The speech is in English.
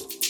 you